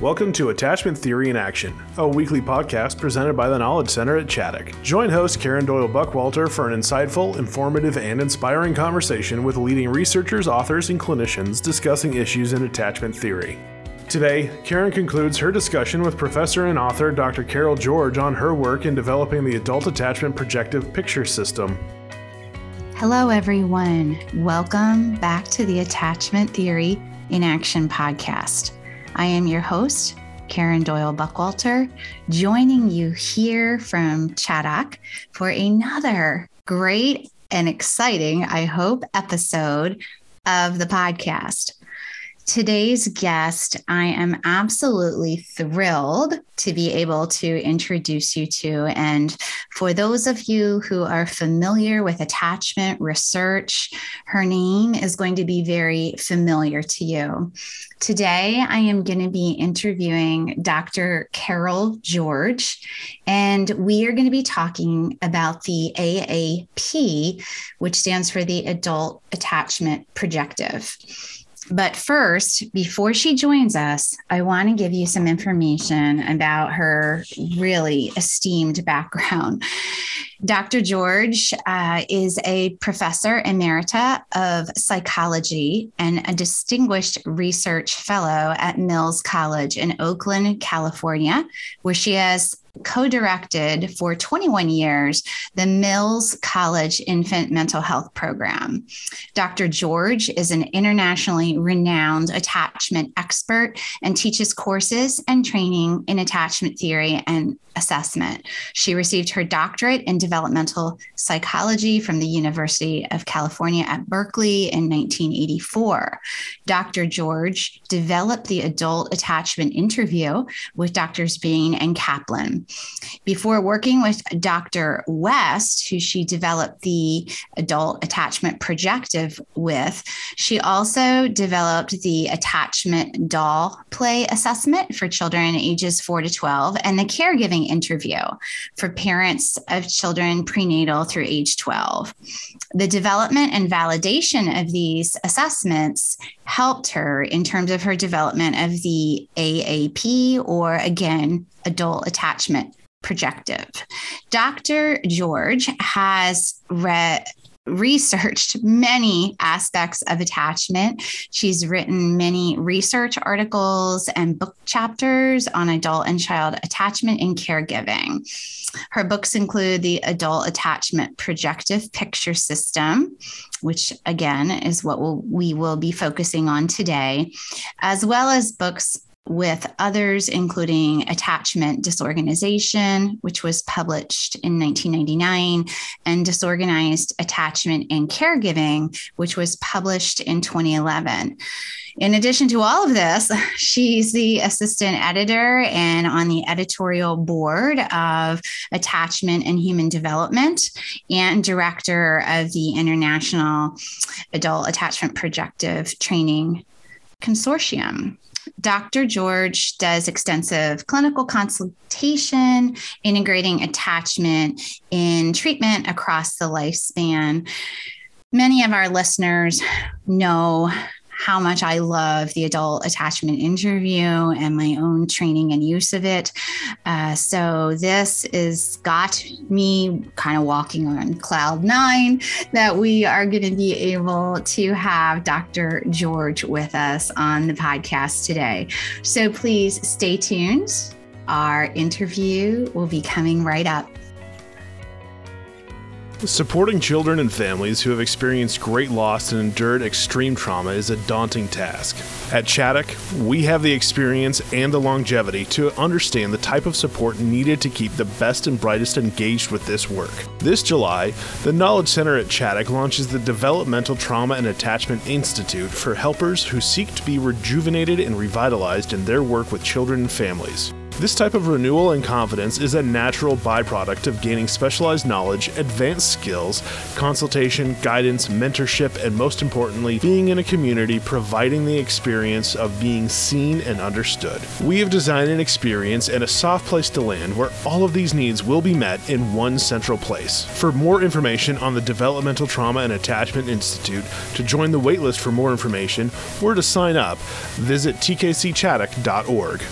Welcome to Attachment Theory in Action, a weekly podcast presented by the Knowledge Center at Chaddock. Join host Karen Doyle Buckwalter for an insightful, informative, and inspiring conversation with leading researchers, authors, and clinicians discussing issues in attachment theory. Today, Karen concludes her discussion with professor and author Dr. Carol George on her work in developing the Adult Attachment Projective Picture System. Hello, everyone. Welcome back to the Attachment Theory in Action podcast. I am your host, Karen Doyle Buckwalter, joining you here from Chaddock for another great and exciting, I hope, episode of the podcast. Today's guest, I am absolutely thrilled to be able to introduce you to. And for those of you who are familiar with attachment research, her name is going to be very familiar to you. Today, I am going to be interviewing Dr. Carol George, and we are going to be talking about the AAP, which stands for the Adult Attachment Projective. But first, before she joins us, I want to give you some information about her really esteemed background. Dr. George uh, is a professor emerita of psychology and a distinguished research fellow at Mills College in Oakland, California, where she has co directed for 21 years the Mills College Infant Mental Health Program. Dr. George is an internationally renowned attachment expert and teaches courses and training in attachment theory and assessment. She received her doctorate in developmental psychology from the University of California at Berkeley in 1984. Dr. George developed the adult attachment interview with Drs. Main and Kaplan. Before working with Dr. West, who she developed the adult attachment projective with, she also developed the attachment doll play assessment for children ages 4 to 12 and the caregiving interview for parents of children prenatal through age 12. The development and validation of these assessments helped her in terms of her development of the AAP or again, adult attachment projective. Dr. George has read researched many aspects of attachment. She's written many research articles and book chapters on adult and child attachment and caregiving. Her books include the Adult Attachment Projective Picture System, which again is what we'll, we will be focusing on today, as well as books with others, including Attachment Disorganization, which was published in 1999, and Disorganized Attachment and Caregiving, which was published in 2011. In addition to all of this, she's the assistant editor and on the editorial board of Attachment and Human Development and director of the International Adult Attachment Projective Training Consortium. Dr. George does extensive clinical consultation, integrating attachment in treatment across the lifespan. Many of our listeners know how much I love the adult attachment interview and my own training and use of it. Uh, so this is got me kind of walking on cloud nine that we are going to be able to have Dr. George with us on the podcast today. So please stay tuned. Our interview will be coming right up. Supporting children and families who have experienced great loss and endured extreme trauma is a daunting task. At Chaddock, we have the experience and the longevity to understand the type of support needed to keep the best and brightest engaged with this work. This July, the Knowledge Center at Chaddock launches the Developmental Trauma and Attachment Institute for helpers who seek to be rejuvenated and revitalized in their work with children and families. This type of renewal and confidence is a natural byproduct of gaining specialized knowledge, advanced skills, consultation, guidance, mentorship, and most importantly, being in a community providing the experience of being seen and understood. We have designed an experience and a soft place to land where all of these needs will be met in one central place. For more information on the Developmental Trauma and Attachment Institute, to join the waitlist for more information, or to sign up, visit tkcchaddock.org.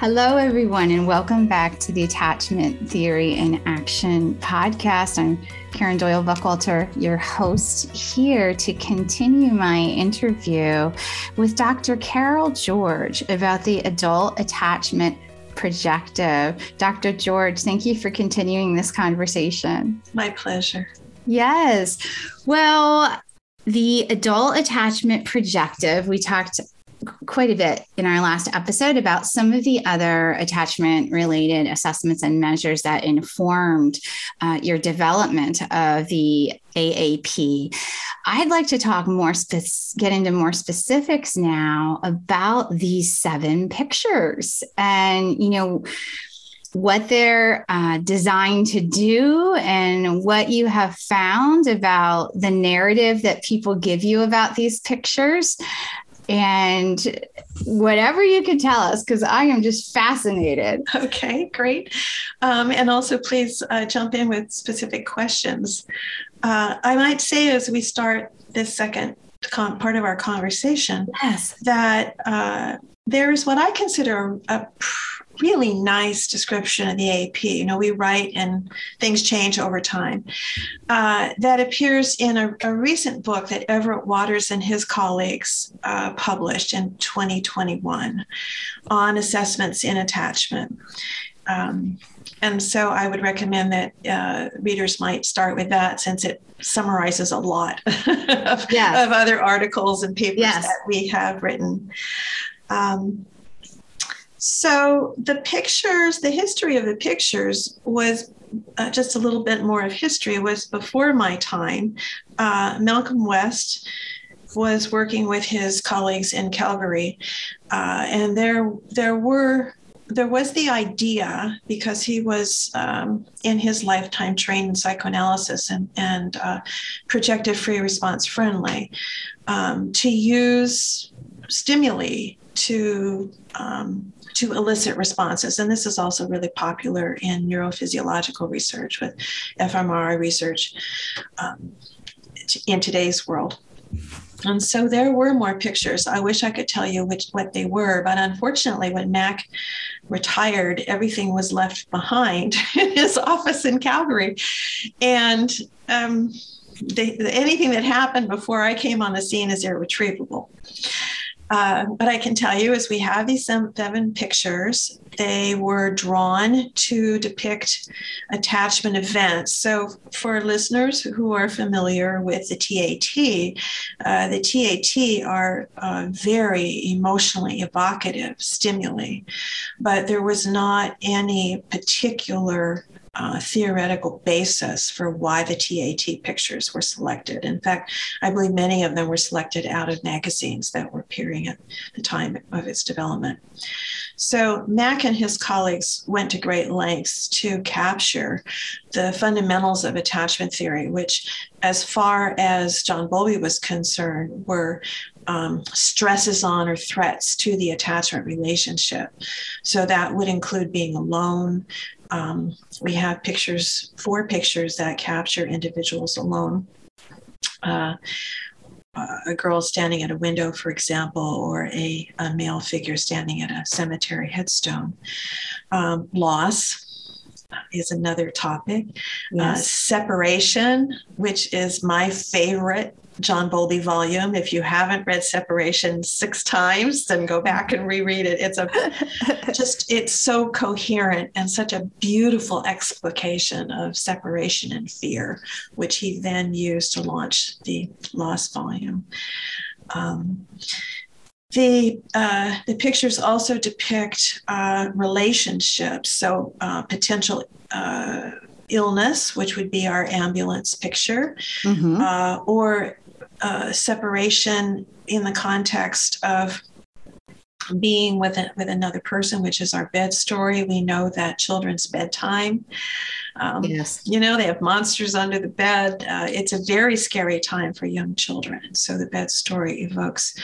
Hello, everyone, and welcome back to the Attachment Theory in Action podcast. I'm Karen Doyle Buckwalter, your host, here to continue my interview with Dr. Carol George about the adult attachment projective. Dr. George, thank you for continuing this conversation. My pleasure. Yes. Well, the adult attachment projective, we talked quite a bit in our last episode about some of the other attachment related assessments and measures that informed uh, your development of the AAP. I'd like to talk more, spe- get into more specifics now about these seven pictures and, you know, what they're uh, designed to do and what you have found about the narrative that people give you about these pictures and whatever you can tell us, because I am just fascinated. Okay, great. Um, and also, please uh, jump in with specific questions. Uh, I might say as we start this second con- part of our conversation, yes, that uh, there's what I consider a really nice description of the AAP. You know, we write and things change over time. Uh, that appears in a, a, recent book that Everett Waters and his colleagues uh, published in 2021 on assessments in attachment. Um, and so I would recommend that uh, readers might start with that since it summarizes a lot of, yes. of, other articles and papers yes. that we have written. Um, so the pictures, the history of the pictures was uh, just a little bit more of history was before my time. Uh, Malcolm West was working with his colleagues in Calgary, uh, and there there were there was the idea because he was um, in his lifetime trained in psychoanalysis and, and uh, free response friendly um, to use stimuli to um, to elicit responses. And this is also really popular in neurophysiological research with fMRI research um, in today's world. And so there were more pictures. I wish I could tell you which what they were, but unfortunately, when Mac retired, everything was left behind in his office in Calgary, and um, they, anything that happened before I came on the scene is irretrievable. Uh, but I can tell you, as we have these seven pictures, they were drawn to depict attachment events. So, for listeners who are familiar with the TAT, uh, the TAT are uh, very emotionally evocative stimuli, but there was not any particular uh, theoretical basis for why the TAT pictures were selected. In fact, I believe many of them were selected out of magazines that were appearing at the time of its development. So, Mac and his colleagues went to great lengths to capture the fundamentals of attachment theory, which, as far as John Bowlby was concerned, were um, stresses on or threats to the attachment relationship. So that would include being alone, um, we have pictures, four pictures that capture individuals alone. Uh, a girl standing at a window, for example, or a, a male figure standing at a cemetery headstone. Um, loss is another topic. Uh, yes. Uh, separation, which is my favorite John Bowlby volume. If you haven't read Separation six times, then go back and reread it. It's a just it's so coherent and such a beautiful explication of separation and fear, which he then used to launch the Lost volume. Um, the uh, the pictures also depict uh, relationships, so uh, potential uh, illness, which would be our ambulance picture, mm-hmm. Uh, or uh, separation in the context of being with a, with another person, which is our bed story. We know that children's bedtime. Um, yes. You know, they have monsters under the bed. Uh, it's a very scary time for young children. So the bed story evokes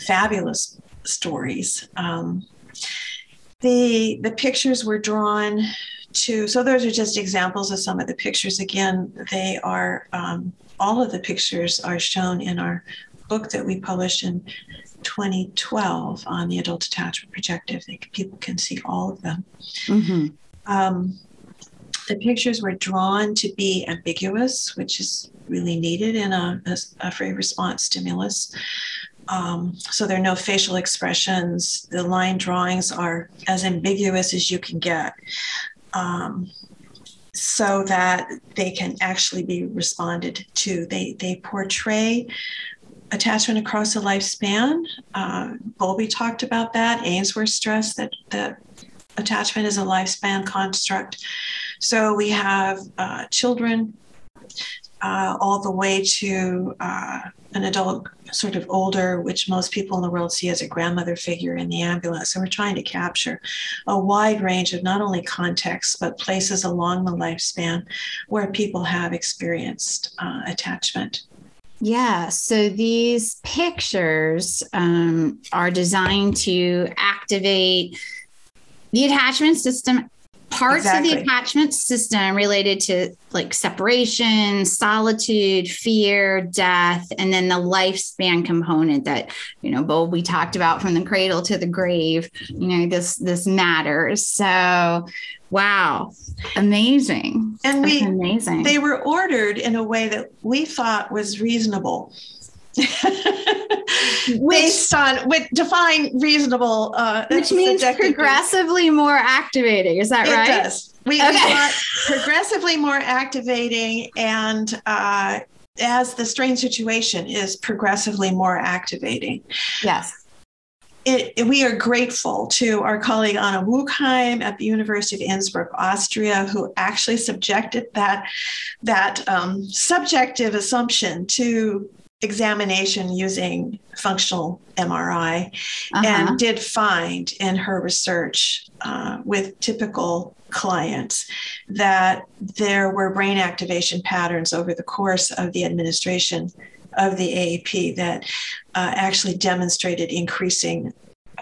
fabulous stories. Um, the the pictures were drawn to. So those are just examples of some of the pictures. Again, they are um, all of the pictures are shown in our book that we published in 2012 on the adult attachment projective. They, people can see all of them. Mm-hmm. Um, the pictures were drawn to be ambiguous, which is really needed in a, a, a free response stimulus. Um, so there are no facial expressions. The line drawings are as ambiguous as you can get. Um, so that they can actually be responded to. They, they portray attachment across a lifespan. Uh, Bowlby talked about that. Ainsworth stressed that, that attachment is a lifespan construct. So we have uh, children uh, all the way to uh, an adult, sort of older, which most people in the world see as a grandmother figure in the ambulance. So we're trying to capture a wide range of not only contexts, but places along the lifespan where people have experienced uh, attachment. Yeah, so these pictures um, are designed to activate the attachment system parts exactly. of the attachment system related to like separation, solitude, fear, death, and then the lifespan component that you know both we talked about from the cradle to the grave. You know this this matters. So, wow, amazing! And That's we amazing. They were ordered in a way that we thought was reasonable. based on with define reasonable uh which means progressively more activating is that it right? does. We, okay. want progressively more activating and uh as the strange situation is progressively more activating. Yes. It, we are grateful to our colleague Anna Buchheim at the University of Innsbruck, Austria, who actually subjected that that um, subjective assumption to examination using functional MRI uh-huh. and did find in her research uh, with typical clients that there were brain activation patterns over the course of the administration of the AAP that uh, actually demonstrated increasing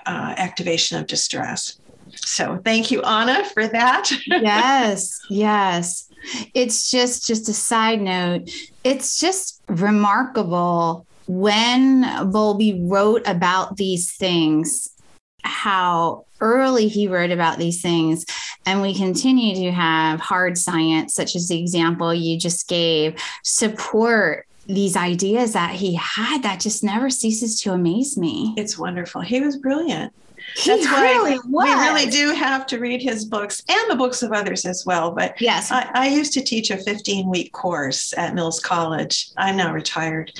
uh, activation of distress. So thank you, Anna, for that. yes, yes. It's just just a side note. It's just remarkable when Bowlby wrote about these things, how early he wrote about these things. And we continue to have hard science, such as the example you just gave, support these ideas that he had that just never ceases to amaze me. It's wonderful. He was brilliant. He That's really why was. we really do have to read his books and the books of others as well. But yes, I, I used to teach a 15 week course at Mills College. I'm now retired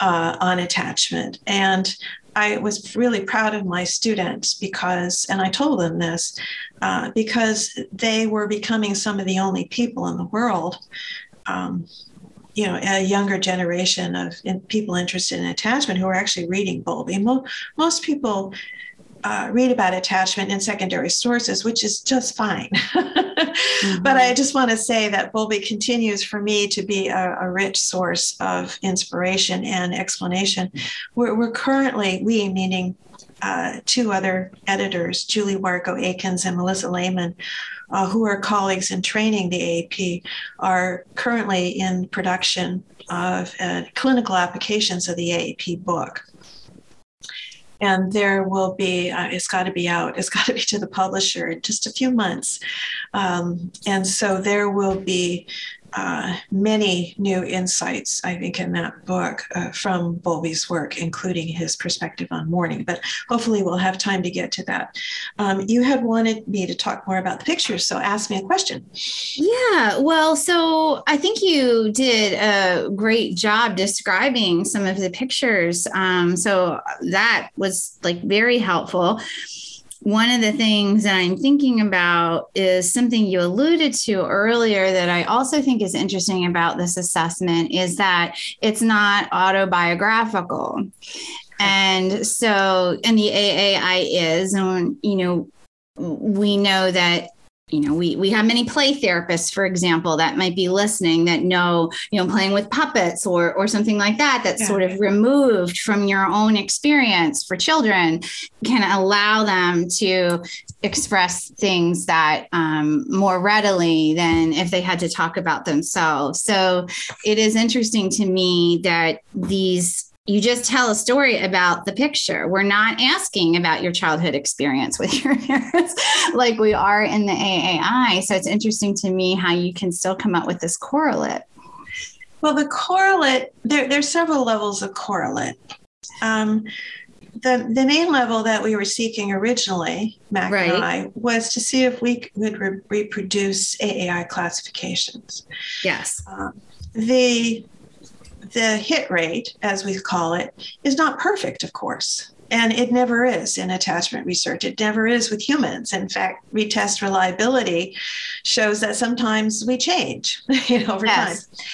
uh, on attachment. And I was really proud of my students because, and I told them this, uh, because they were becoming some of the only people in the world um, you know a younger generation of people interested in attachment who are actually reading Bowlby. Most people uh, read about attachment in secondary sources, which is just fine. mm-hmm. But I just want to say that Bowlby continues for me to be a, a rich source of inspiration and explanation. We're, we're currently, we meaning uh, two other editors, Julie Wargo Aikins and Melissa Lehman, uh, who are colleagues in training the AAP, are currently in production of uh, clinical applications of the AAP book and there will be uh, it's got to be out it's got to be to the publisher in just a few months. Um, and so there will be uh, many new insights, I think, in that book uh, from Bowlby's work, including his perspective on mourning. But hopefully, we'll have time to get to that. Um, you had wanted me to talk more about the pictures, so ask me a question. Yeah, well, so I think you did a great job describing some of the pictures. Um, so that was like very helpful one of the things that I'm thinking about is something you alluded to earlier that I also think is interesting about this assessment is that it's not autobiographical. And so, and the AAI is, and you know, we know that you know we we have many play therapists for example that might be listening that know you know playing with puppets or or something like that that's yeah. sort of removed from your own experience for children can allow them to express things that um, more readily than if they had to talk about themselves so it is interesting to me that these you just tell a story about the picture. We're not asking about your childhood experience with your parents like we are in the AAI. So it's interesting to me how you can still come up with this correlate. Well, the correlate, there, there's several levels of correlate. Um, the, the main level that we were seeking originally, Mac right. and I, was to see if we could re- reproduce AAI classifications. Yes. Um, the the hit rate, as we call it, is not perfect, of course. And it never is in attachment research. It never is with humans. In fact, retest reliability shows that sometimes we change you know, over yes. time.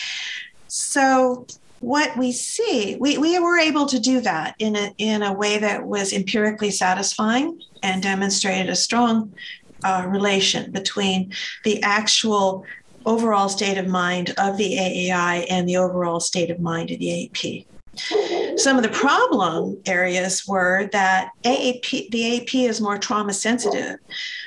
So what we see, we, we were able to do that in a, in a way that was empirically satisfying and demonstrated a strong uh, relation between the actual overall state of mind of the AAI and the overall state of mind of the AP. Some of the problem areas were that AAP, the AP is more trauma sensitive.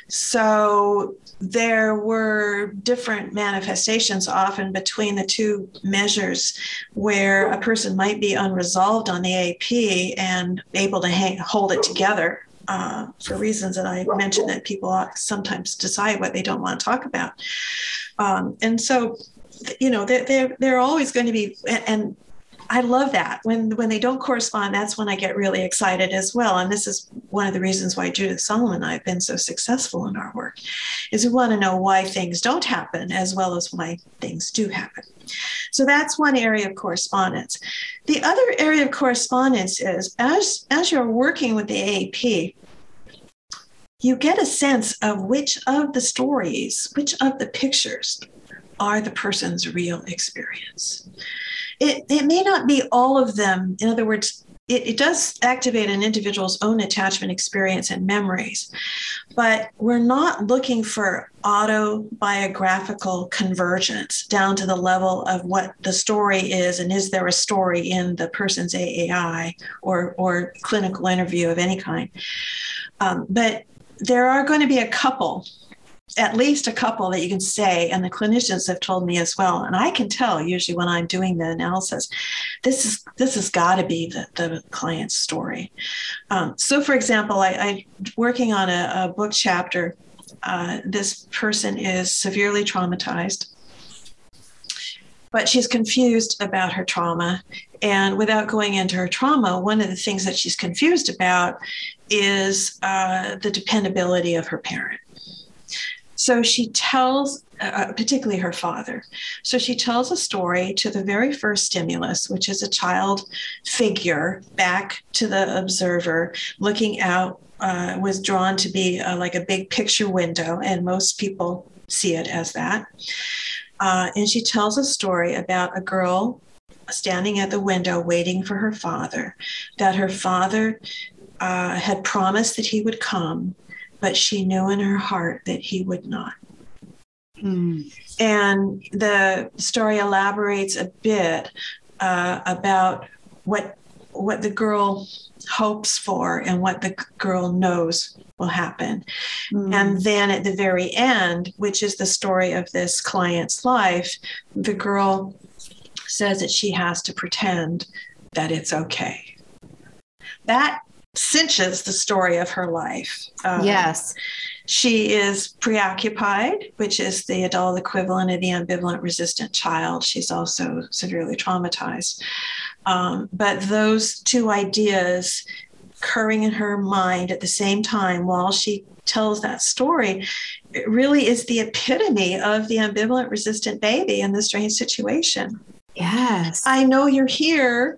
So there were different manifestations often between the two measures where a person might be unresolved on the AP and able to hang, hold it together uh, for reasons that I mentioned that people sometimes decide what they don't want to talk about. Um, and so, you know, they're, they're, they're always going to be, and I love that when when they don't correspond. That's when I get really excited as well. And this is one of the reasons why Judith Solomon and I have been so successful in our work, is we want to know why things don't happen as well as why things do happen. So that's one area of correspondence. The other area of correspondence is as as you're working with the AAP, you get a sense of which of the stories, which of the pictures are the person's real experience it, it may not be all of them. In other words, it, it, does activate an individual's own attachment experience and memories, but we're not looking for autobiographical convergence down to the level of what the story is and is there a story in the person's AAI or, or clinical interview of any kind. Um, but there are going to be a couple at least a couple that you can say, and the clinicians have told me as well. And I can tell usually when I'm doing the analysis, this is this has got to be the, the client's story. Um, so, for example, I, I working on a, a book chapter. Uh, this person is severely traumatized, but she's confused about her trauma. And without going into her trauma, one of the things that she's confused about is uh, the dependability of her parent. So she tells, uh, particularly her father. So she tells a story to the very first stimulus, which is a child figure back to the observer looking out, uh, was drawn to be uh, like a big picture window, and most people see it as that. Uh, and she tells a story about a girl standing at the window waiting for her father, that her father uh, had promised that he would come but she knew in her heart that he would not. Mm. And the story elaborates a bit uh, about what what the girl hopes for and what the girl knows will happen. Mm. And then at the very end, which is the story of this client's life, the girl says that she has to pretend that it's okay. That cinches the story of her life. Um, yes. She is preoccupied, which is the adult equivalent of the ambivalent resistant child. She's also severely traumatized. Um, but those two ideas occurring in her mind at the same time while she tells that story it really is the epitome of the ambivalent resistant baby in this strange situation. Yes. I know you're here.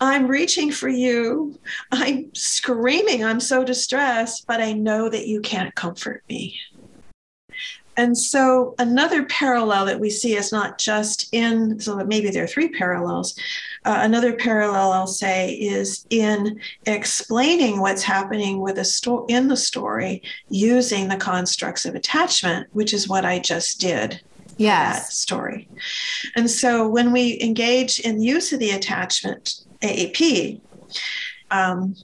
I'm reaching for you. I'm screaming. I'm so distressed, but I know that you can't comfort me. And so, another parallel that we see is not just in, so maybe there are three parallels. Uh, another parallel I'll say is in explaining what's happening with a sto- in the story using the constructs of attachment, which is what I just did yes. story. And so when we engage in use of the attachment AAP, um,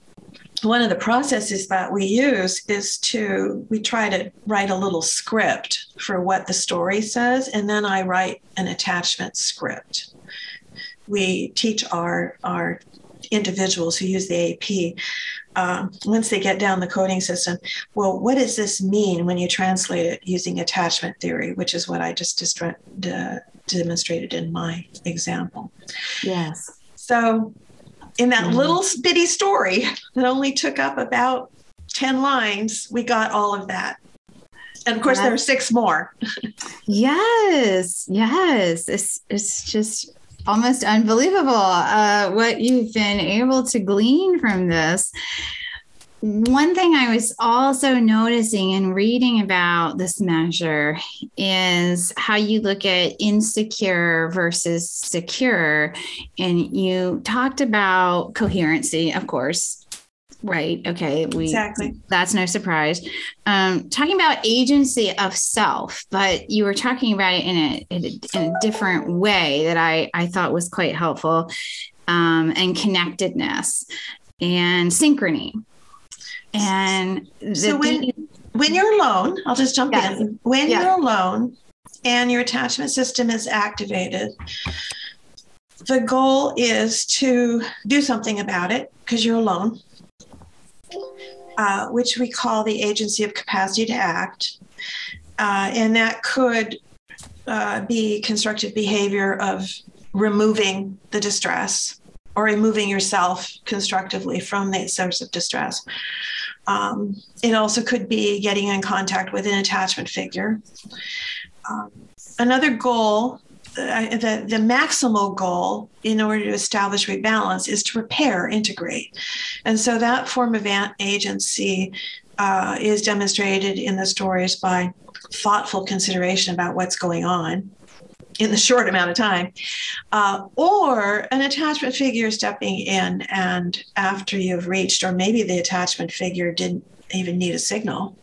one of the processes that we use is to we try to write a little script for what the story says and then i write an attachment script we teach our our individuals who use the AP, uh, once they get down the coding system, well, what does this mean when you translate it using attachment theory, which is what I just distra- de- demonstrated in my example. Yes. So, in that mm-hmm. little bitty story that only took up about 10 lines, we got all of that. And of course, there are six more. yes, yes. It's, it's just almost unbelievable uh, what you've been able to glean from this. One thing I was also noticing and reading about this measure is how you look at insecure versus secure. And you talked about coherency, of course, right. Okay. We exactly. that's no surprise. Um talking about agency of self but you were talking about it in a, in a, in a different way that i i thought was quite helpful um and connectedness and synchrony. And so when when you're alone i'll just jump yes. in. When yes. you're alone and your attachment system is activated the goal is to do something about it because you're alone uh, which we call the agency of capacity to act. Uh, and that could uh, be constructive behavior of removing the distress or removing yourself constructively from the source of distress. Um, it also could be getting in contact with an attachment figure. Um, another goal the, the maximal goal in order to establish rebalance is to repair, integrate. And so that form of agency uh, is demonstrated in the stories by thoughtful consideration about what's going on in the short amount of time, uh, or an attachment figure stepping in and after you've reached, or maybe the attachment figure didn't even need a signal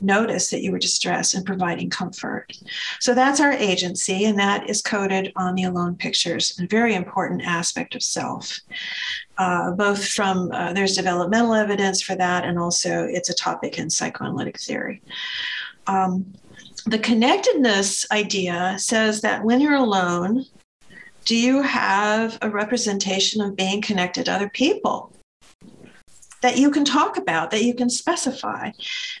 notice that you were distressed and providing comfort. So that's our agency, and that is coded on the alone pictures, a very important aspect of self. Uh, both from uh, there's developmental evidence for that, and also it's a topic in psychoanalytic theory. Um, the connectedness idea says that when you're alone, do you have a representation of being connected to other people? That you can talk about, that you can specify.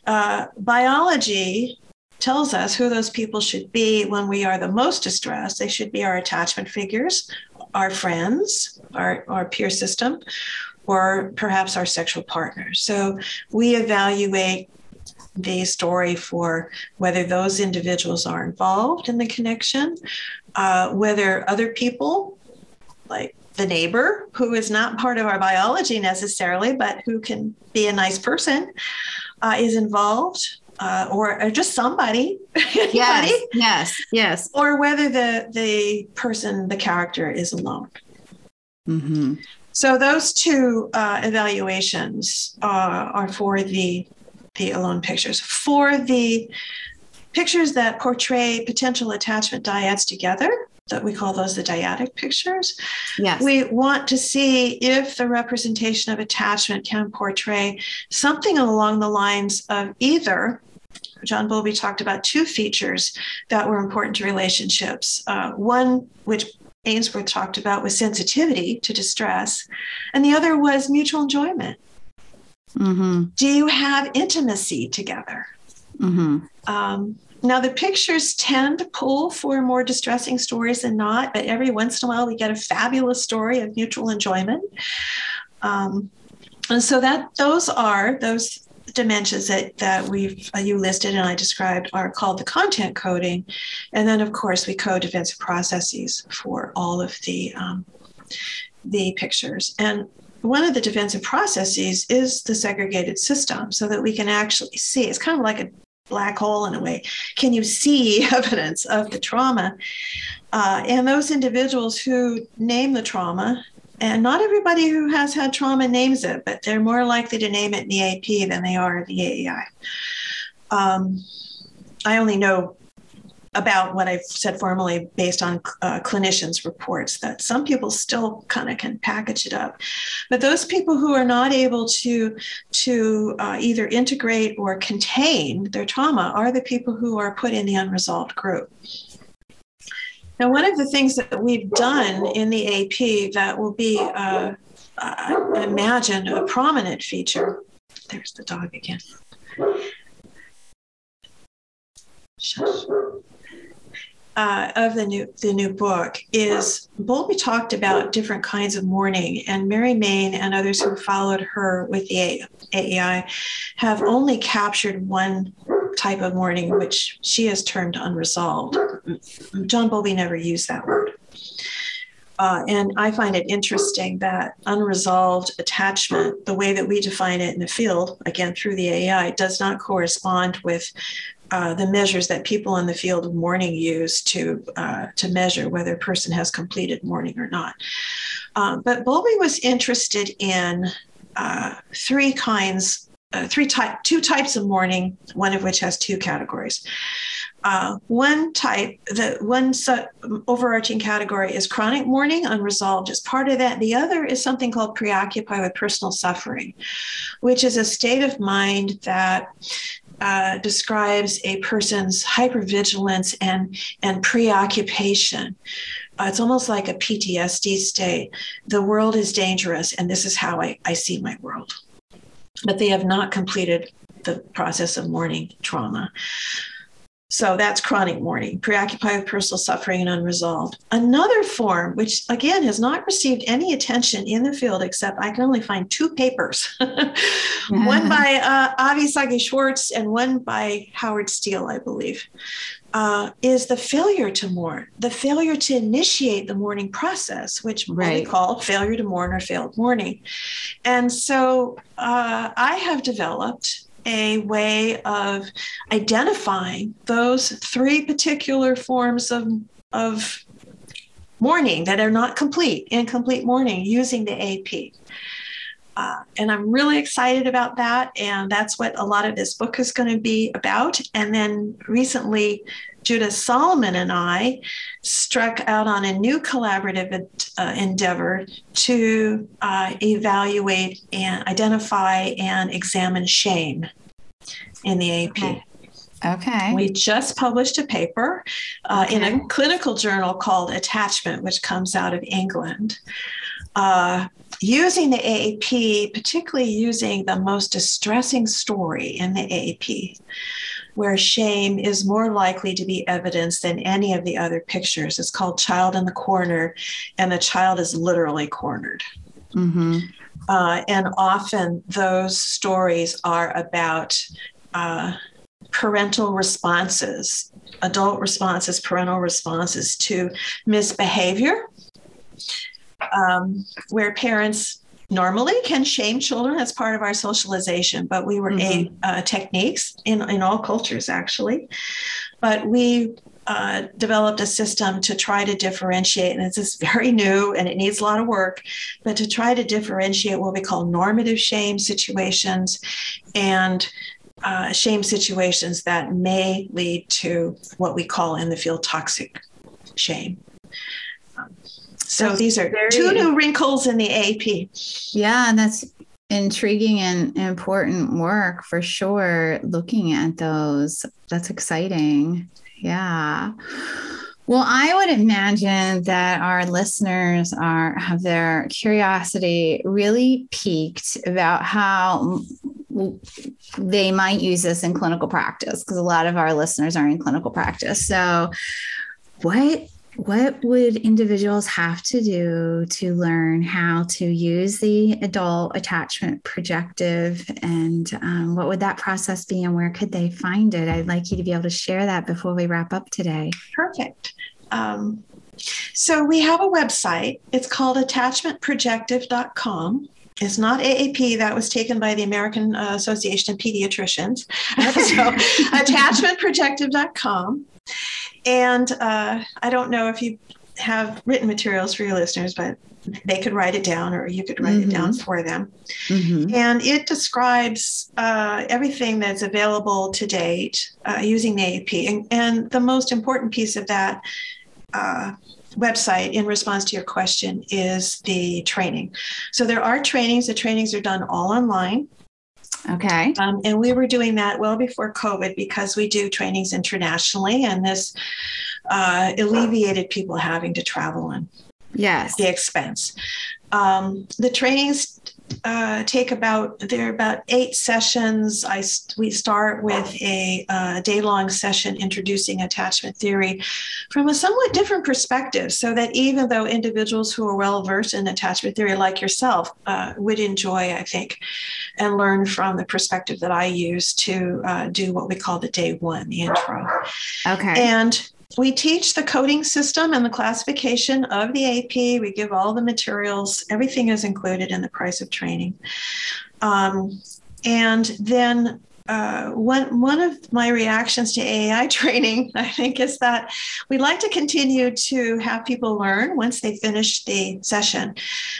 Uh, biology tells us who those people should be when we are the most distressed. They should be our attachment figures, our friends, our, our peer system, or perhaps our sexual partners. So we evaluate the story for whether those individuals are involved in the connection, uh, whether other people, like the neighbor who is not part of our biology necessarily, but who can be a nice person, uh, is involved. Uh, or, or, just somebody, yes, yes, yes, or whether the the person, the character, is alone. Mm-hmm. So those two uh, evaluations uh, are for the the alone pictures. For the pictures that portray potential attachment dyads together, that we call those the dyadic pictures. Yes. We want to see if the representation of attachment can portray something along the lines of either. John Bowlby talked about two features that were important to relationships. Uh, one, which Ainsworth talked about, was sensitivity to distress, and the other was mutual enjoyment. Mm-hmm. Do you have intimacy together? Mm-hmm. Um, now, the pictures tend to pull for more distressing stories than not, but every once in a while we get a fabulous story of mutual enjoyment. Um, and so that those are those dimensions that that we've uh, you listed and I described are called the content coding, and then of course we code defensive processes for all of the um, the pictures. And one of the defensive processes is the segregated system, so that we can actually see. It's kind of like a black hole in a way. Can you see evidence of the trauma? Uh, and those individuals who name the trauma, and not everybody who has had trauma names it, but they're more likely to name it in the AP than they are the AAI. Um, I only know about what I've said formally based on uh, clinicians' reports that some people still kind of can package it up, but those people who are not able to to uh, either integrate or contain their trauma are the people who are put in the unresolved group. Now, one of the things that we've done in the AP that will be uh, uh, imagine a prominent feature. There's the dog again. Shush uh, of the new the new book is Bowlby talked about different kinds of mourning, and Mary Main and others who followed her with the AAI have only captured one type of mourning, which she has termed unresolved. John Bowlby never used that word. Uh, and I find it interesting that unresolved attachment, the way that we define it in the field, again through the AI, does not correspond with uh, the measures that people in the field of mourning use to uh, to measure whether a person has completed mourning or not. Um, but Bowlby was interested in uh, three kinds, uh, three type, two types of mourning, one of which has two categories. Uh, one type, the one su- overarching category is chronic mourning, unresolved as part of that. The other is something called preoccupied with personal suffering, which is a state of mind that uh, describes a person's hypervigilance and, and preoccupation. Uh, it's almost like a PTSD state. The world is dangerous, and this is how I, I see my world. But they have not completed the process of mourning trauma. So that's chronic mourning, preoccupied with personal suffering and unresolved. Another form, which again has not received any attention in the field, except I can only find two papers one by uh, Avi Sagi Schwartz and one by Howard Steele, I believe. Uh, is the failure to mourn, the failure to initiate the mourning process, which right. we call failure to mourn or failed mourning. And so uh, I have developed a way of identifying those three particular forms of, of mourning that are not complete, incomplete mourning using the AP. Uh, and I'm really excited about that. And that's what a lot of this book is going to be about. And then recently, Judith Solomon and I struck out on a new collaborative uh, endeavor to uh, evaluate and identify and examine shame in the AP. Okay. Okay. We just published a paper uh, okay. in a clinical journal called Attachment, which comes out of England. Uh, using the AAP, particularly using the most distressing story in the AAP, where shame is more likely to be evidence than any of the other pictures. It's called Child in the Corner, and the child is literally cornered. Mm-hmm. Uh, and often those stories are about uh, parental responses, adult responses, parental responses to misbehavior, um, where parents normally can shame children as part of our socialization, but we were mm-hmm. a uh, techniques in, in all cultures actually. But we uh, developed a system to try to differentiate, and this is very new and it needs a lot of work, but to try to differentiate what we call normative shame situations and uh, shame situations that may lead to what we call in the field toxic shame. So that's these are very, two new wrinkles in the AP. Yeah, and that's intriguing and important work for sure. Looking at those, that's exciting. Yeah. Well, I would imagine that our listeners are have their curiosity really piqued about how they might use this in clinical practice because a lot of our listeners are in clinical practice. So, what what would individuals have to do to learn how to use the adult attachment projective and um, what would that process be and where could they find it i'd like you to be able to share that before we wrap up today perfect um, so we have a website it's called attachmentprojective.com it's not AAP. That was taken by the American uh, Association of Pediatricians. so attachmentprojective.com. And uh, I don't know if you have written materials for your listeners, but they could write it down or you could write mm-hmm. it down mm-hmm. for them. Mm-hmm. And it describes uh, everything that's available to date uh, using the AAP. And, and, the most important piece of that uh, website in response to your question is the training. So there are trainings, the trainings are done all online. Okay. Um, and we were doing that well before COVID because we do trainings internationally, and this uh, alleviated people having to travel and yes the expense. Um, the trainings uh, take about there are about eight sessions. I we start with a uh, day long session introducing attachment theory from a somewhat different perspective, so that even though individuals who are well versed in attachment theory, like yourself, uh, would enjoy, I think, and learn from the perspective that I use to uh, do what we call the day one, the intro. Okay. And we teach the coding system and the classification of the AAP. We give all the materials. Everything is included in the price of training. Um, and then uh, one, one of my reactions to AAI training, I think, is that we'd like to continue to have people learn once they finish the session.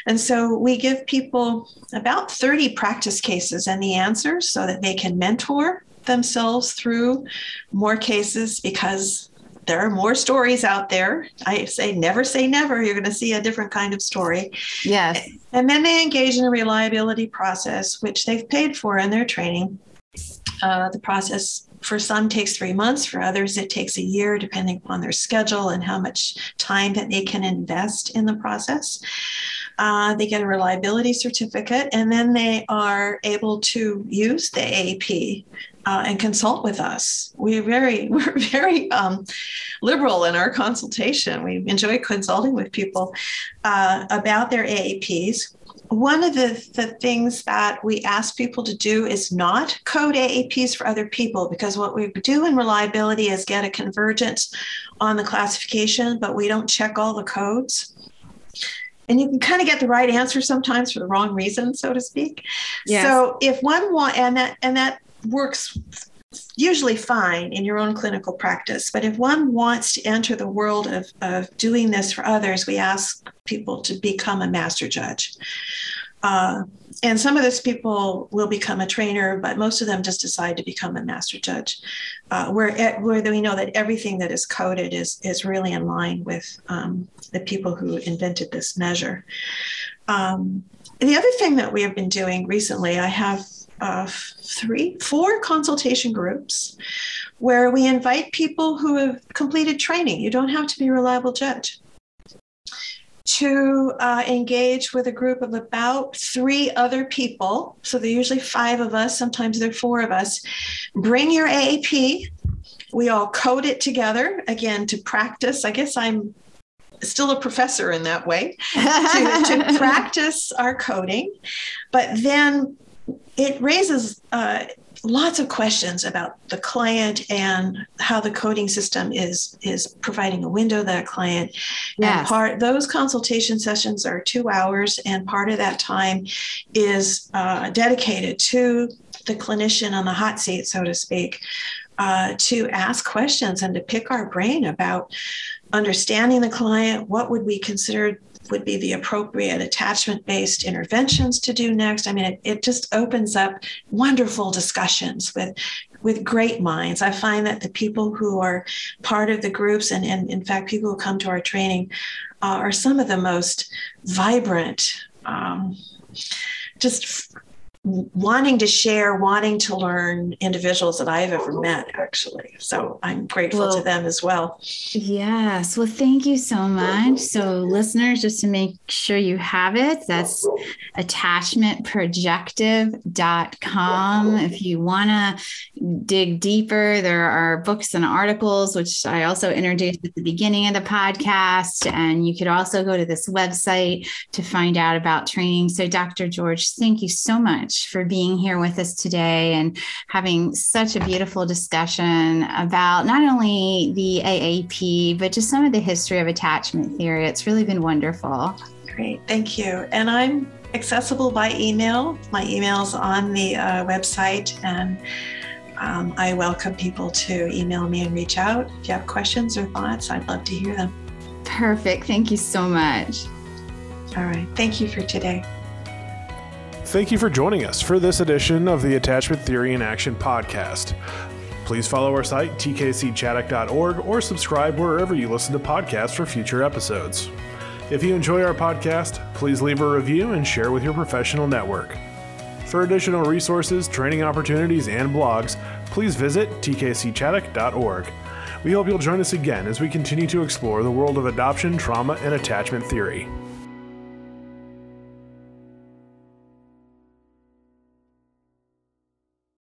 And so we give people about 30 practice cases and the answers so that they can mentor themselves through more cases because there are more stories out there. I say never say never. You're going to see a different kind of story. Yes. And then they engage in a reliability process, which they've paid for in their training. Uh, the process for some takes three months, for others, it takes a year, depending on their schedule and how much time that they can invest in the process. Uh, they get a reliability certificate, and then they are able to use the AAP uh, and consult with us. We very we're very um, liberal in our consultation. We enjoy consulting with people uh, about their AAPs. One of the, the things that we ask people to do is not code AAPs for other people because what we do in reliability is get a convergence on the classification, but we don't check all the codes and you can kind of get the right answer sometimes for the wrong reason so to speak yes. so if one want and that and that works usually fine in your own clinical practice. But if one wants to enter the world of, of doing this for others, we ask people to become a master judge. Uh, and some of those people will become a trainer, but most of them just decide to become a master judge, uh, where, where we know that everything that is coded is, is really in line with um, the people who invented this measure. Um, the other thing that we have been doing recently, I have uh, three, four consultation groups where we invite people who have completed training. You don't have to be a reliable judge. To uh, engage with a group of about three other people. So they're usually five of us, sometimes they're four of us. Bring your AAP. We all code it together again to practice. I guess I'm still a professor in that way to, to practice our coding. But then it raises uh, lots of questions about the client and how the coding system is is providing a window to that client. Yes. And part those consultation sessions are two hours, and part of that time is uh, dedicated to the clinician on the hot seat, so to speak, uh, to ask questions and to pick our brain about understanding the client. What would we consider would be the appropriate attachment based interventions to do next. I mean, it, it just opens up wonderful discussions with with great minds. I find that the people who are part of the groups, and, and in fact, people who come to our training, uh, are some of the most vibrant, um, just wanting to share, wanting to learn individuals that I've ever met, actually. So I'm grateful well, to them as well. Yes. Well, thank you so much. So, listeners, just to make sure you have it, that's attachmentprojective.com. If you want to dig deeper, there are books and articles, which I also introduced at the beginning of the podcast. And you could also go to this website to find out about training. So, Dr. George, thank you so much much for being here with us today and having such a beautiful discussion about not only the AAP, but just some of the history of attachment theory. It's really been wonderful. Great. Thank you. And I'm accessible by email. My email's on the uh, website and um, I welcome people to email me and reach out. If you have questions or thoughts, I'd love to hear them. Perfect. Thank you so much. All right. Thank you for today. Thank you for joining us for this edition of the Attachment Theory in Action podcast. Please follow our site, tkcchaddock.org, or subscribe wherever you listen to podcasts for future episodes. If you enjoy our podcast, please leave a review and share with your professional network. For additional resources, training opportunities, and blogs, please visit tkcchaddock.org. We hope you'll join us again as we continue to explore the world of adoption, trauma, and attachment theory.